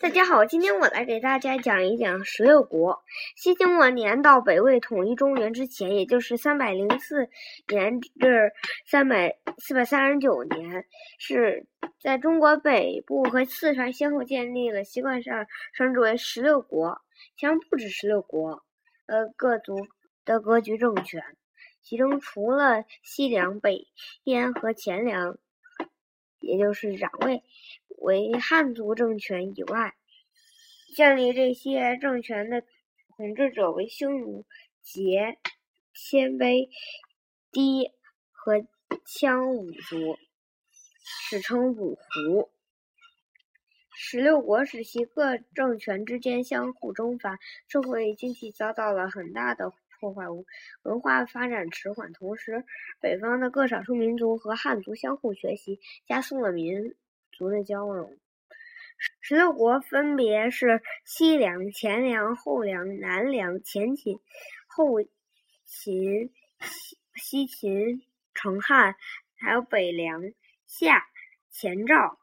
大家好，今天我来给大家讲一讲十六国。西晋末年到北魏统一中原之前，也就是三百零四年至三百四百三十九年，是在中国北部和四川先后建立了习惯上称之为十六国，其实不止十六国，呃，各族的割据政权。其中除了西凉、北燕和前凉，也就是攘魏。为汉族政权以外，建立这些政权的统治者为匈奴、羯、鲜卑、氐和羌五族，史称五胡。十六国时期，各政权之间相互征伐，社会经济遭到了很大的破坏，文化发展迟缓。同时，北方的各少数民族和汉族相互学习，加速了民。族的交融，十六国分别是西凉、前凉、后凉、南凉、前秦、后秦、西西秦、成汉，还有北凉、夏、前赵，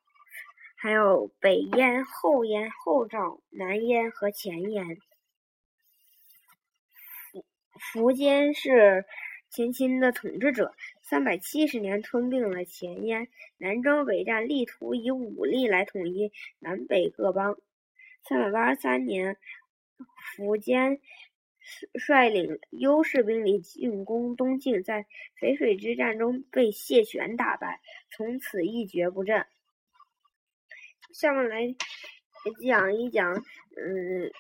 还有北燕、后燕、后赵、南燕和前燕。苻坚是。前秦的统治者三百七十年吞并了前燕，南征北战，力图以武力来统一南北各邦。三百八十三年，苻坚率领优势兵力进攻东晋，在淝水之战中被谢玄打败，从此一蹶不振。下面来讲一讲，嗯，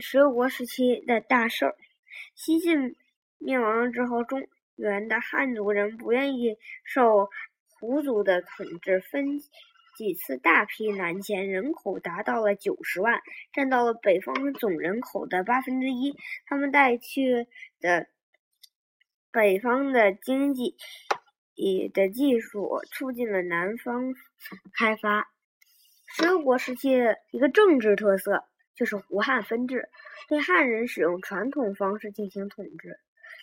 十六国时期的大事儿。西晋。灭亡之后，中原的汉族人不愿意受胡族的统治，分几次大批南迁，人口达到了九十万，占到了北方总人口的八分之一。他们带去的北方的经济以的技术，促进了南方开发。十六国时期的一个政治特色就是胡汉分治，对汉人使用传统方式进行统治。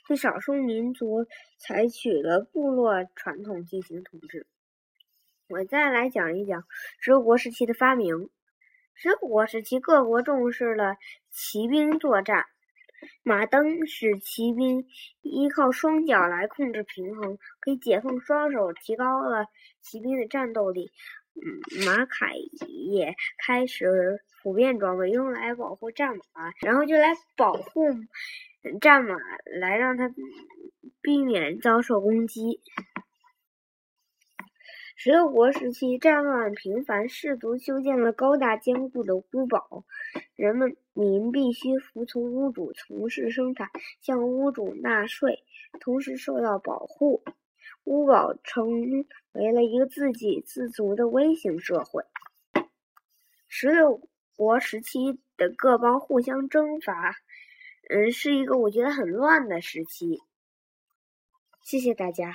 对少数民族采取了部落传统进行统治。我再来讲一讲十六国时期的发明。十六国时期，各国重视了骑兵作战，马镫使骑兵依靠双脚来控制平衡，可以解放双手，提高了骑兵的战斗力。嗯，马铠也开始普遍装备，用来保护战马，然后就来保护。战马来让他避免遭受攻击。十六国时期战乱频繁，士族修建了高大坚固的屋堡，人们民必须服从屋主，从事生产，向屋主纳税，同时受到保护。乌堡成为了一个自给自足的微型社会。十六国时期的各邦互相征伐。嗯，是一个我觉得很乱的时期。谢谢大家。